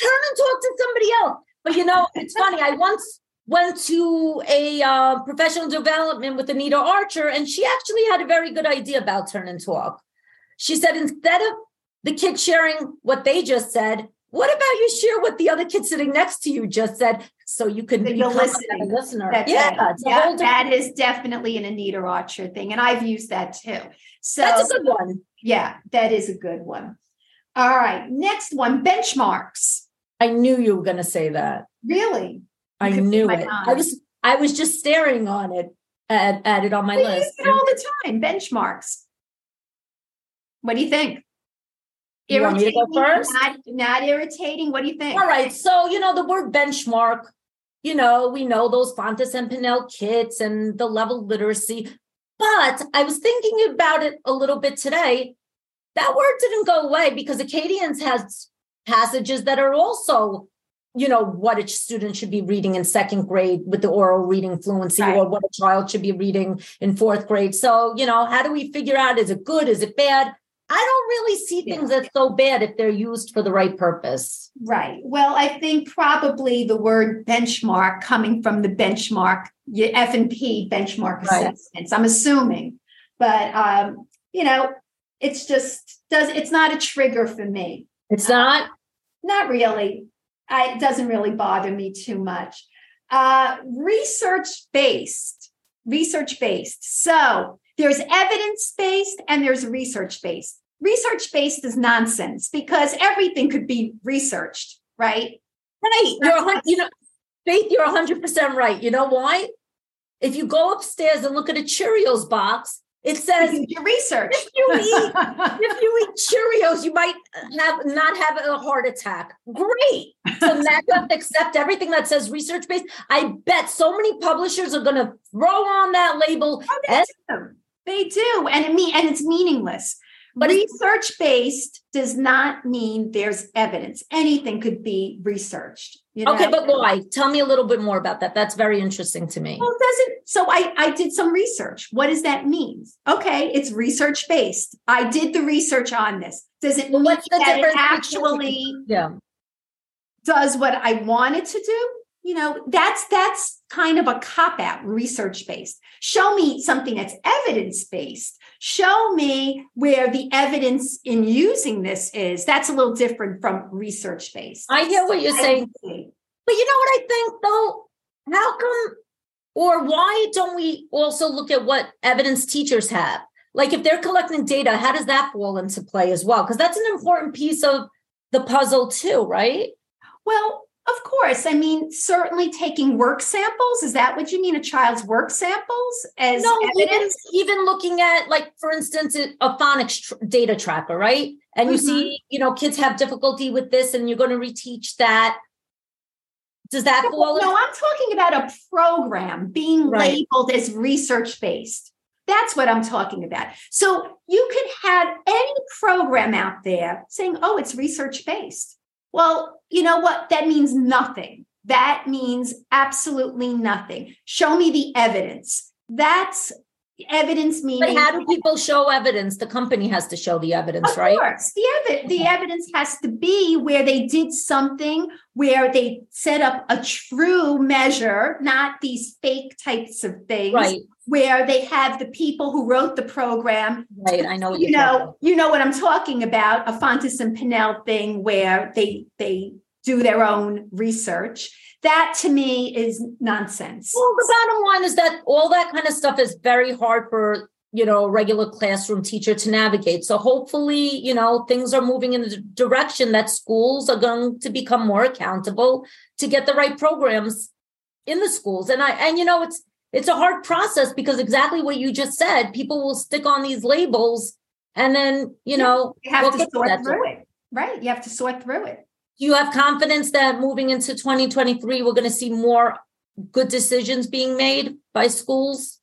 Turn and talk to somebody else. But you know, it's funny. I once went to a uh, professional development with Anita Archer, and she actually had a very good idea about turn and talk. She said instead of the kid sharing what they just said, what about you share what the other kid sitting next to you just said, so you can be a listener? That's yeah, yeah that is definitely an Anita Archer thing, and I've used that too. So that's a good one. Yeah, that is a good one. All right, next one: benchmarks. I knew you were going to say that. Really? I knew it. I was I was just staring on it at, at it on my we list. Use it all the time. Benchmarks. What do you think? You want me to go first? Not, not irritating. What do you think? All right. So you know the word benchmark. You know we know those Fountas and Pinnell kits and the level literacy. But I was thinking about it a little bit today. That word didn't go away because Acadience has passages that are also you know what a student should be reading in second grade with the oral reading fluency right. or what a child should be reading in fourth grade so you know how do we figure out is it good is it bad i don't really see things yeah. that's so bad if they're used for the right purpose right well i think probably the word benchmark coming from the benchmark f&p benchmark right. assessments i'm assuming but um you know it's just does it's not a trigger for me it's not not really I, it doesn't really bother me too much. Uh, research based, research based. So there's evidence based and there's research based. Research based is nonsense because everything could be researched, right? Right. You're, you know, Faith, you're 100% right. You know why? If you go upstairs and look at a Cheerios box, it says your research. If you eat if you eat Cheerios, you might have not have a heart attack. Great. So now you have to accept everything that says research based. I bet so many publishers are going to throw on that label. Oh, they, do. they do, and it mean and it's meaningless. But research based does not mean there's evidence. Anything could be researched. You know? Okay, but why? Tell me a little bit more about that. That's very interesting to me. Well, doesn't so I I did some research. What does that mean? Okay, it's research based. I did the research on this. Does it well, mean what's the that it actually yeah. does what I wanted to do? You know, that's that's kind of a cop out, research based. Show me something that's evidence based show me where the evidence in using this is. That's a little different from research based. I get what you're saying. But you know what I think though? How come or why don't we also look at what evidence teachers have? Like if they're collecting data, how does that fall into play as well? Because that's an important piece of the puzzle too, right? Well, Of course. I mean, certainly taking work samples. Is that what you mean? A child's work samples as no, even, evidence? even looking at, like, for instance, a phonics tr- data tracker, right? And you Mhm. see, you know, kids have difficulty with this, and you're going to reteach that. Does that fall? No, I'm talking about a program being Right. labeled as research based. That's what I'm talking about. So you could have any program out there saying, oh, it's research based. Well, you know what? That means nothing. That means absolutely nothing. Show me the evidence. That's evidence means But how do people show evidence? The company has to show the evidence, Of right? course, the evidence the evidence has to be where they did something where they set up a true measure, not these fake types of things. Right, Where they have the people who wrote the program. right. I know what You you're talking know, you know what I'm talking about, a Fountas and Pinnell thing where they they do their own research. That to me is nonsense. Well, the bottom line is that all that kind of stuff is very hard for you know a regular classroom teacher to navigate. So hopefully, you know, things are moving in the direction that schools are going to become more accountable to get the right programs in the schools. And I and you know, it's it's a hard process because exactly what you just said, people will stick on these labels and then, you know, You have to sort through it. Right. You have to sort through it. Do you have confidence that moving into 2023 we're going to see more good decisions being made by schools?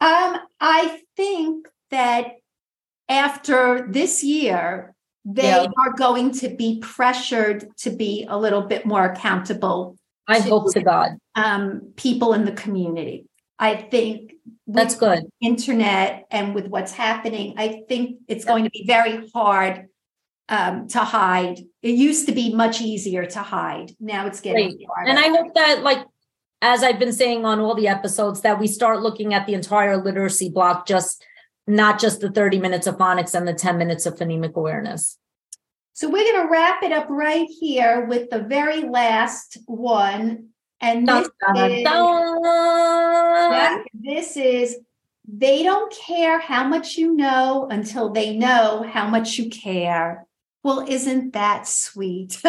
Um, I think that after this year, they Yeah. are going to be pressured to be a little bit more accountable. I to, hope to God. Um, people in the community. I think That's good. internet and with what's happening, I think it's going to be very hard um, to hide. It used to be much easier to hide. Now it's getting harder. And I hope that, like, as I've been saying on all the episodes, that we start looking at the entire literacy block, just not just the 30 minutes of phonics and the 10 minutes of phonemic awareness. So we're going to wrap it up right here with the very last one. And this dun, is, dun. this is they don't care how much you know until they know how much you care. Well, isn't that sweet?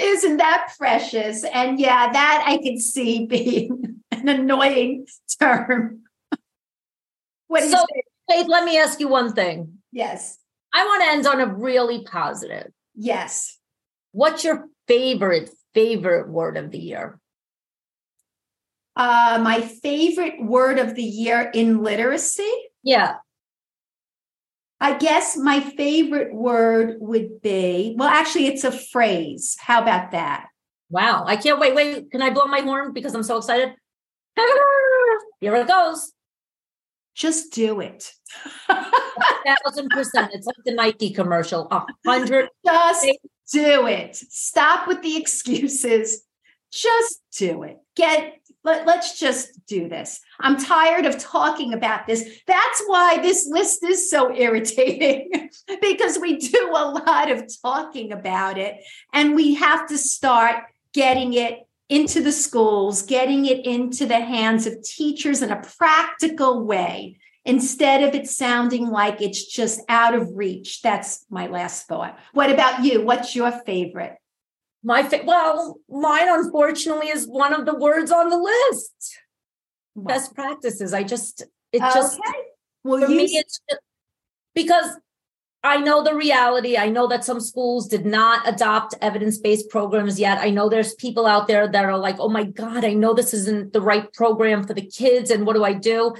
isn't that precious? And yeah, that I can see being an annoying term. what So- Faith, let me ask you one thing. Yes. I want to end on a really positive. Yes. What's your favorite, favorite word of the year? Uh, my favorite word of the year in literacy. Yeah. I guess my favorite word would be well, actually, it's a phrase. How about that? Wow. I can't wait. Wait, can I blow my horn because I'm so excited? Here it goes. Just do it. Thousand percent. It's like the Nike commercial. A hundred. Just do it. Stop with the excuses. Just do it. Get let, let's just do this. I'm tired of talking about this. That's why this list is so irritating because we do a lot of talking about it and we have to start getting it into the schools, getting it into the hands of teachers in a practical way instead of it sounding like it's just out of reach. That's my last thought. What about you? What's your favorite? My fa- well, mine unfortunately is one of the words on the list. Best practices. I just it just. Well, for you me it's just, because I know the reality. I know that some schools did not adopt evidence-based programs yet. I know there's people out there that are like, "Oh my god, I know this isn't the right program for the kids and what do I do?"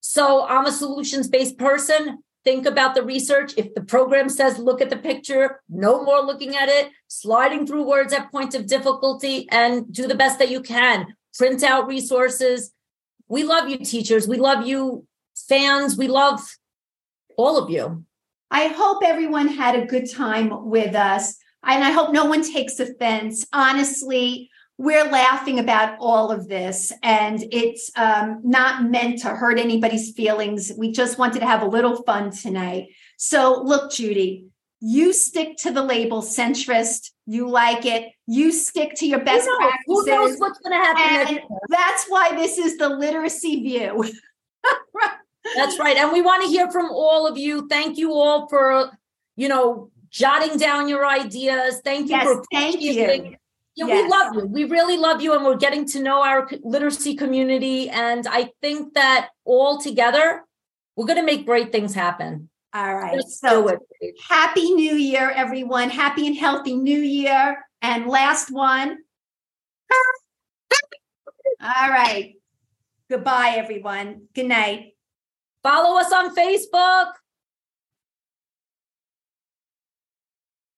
So, I'm a solutions-based person. Think about the research. If the program says look at the picture, no more looking at it, sliding through words at points of difficulty and do the best that you can. Print out resources. We love you teachers. We love you fans. We love all of you. I hope everyone had a good time with us. And I hope no one takes offense. Honestly, we're laughing about all of this, and it's um, not meant to hurt anybody's feelings. We just wanted to have a little fun tonight. So, look, Judy, you stick to the label centrist. You like it. You stick to your best who knows, who knows what's going to happen? That's why this is the literacy view. That's right. And we want to hear from all of you. Thank you all for, you know, jotting down your ideas. Thank you Yes, for thank you. Yeah, Yes. we love you. We really love you, and we're getting to know our literacy community. And I think that all together, we're going to make great things happen. All right. So do it. Paige. happy new year, everyone. Happy and healthy new year. And last one. All right. Goodbye, everyone. Good night. Follow us on Facebook.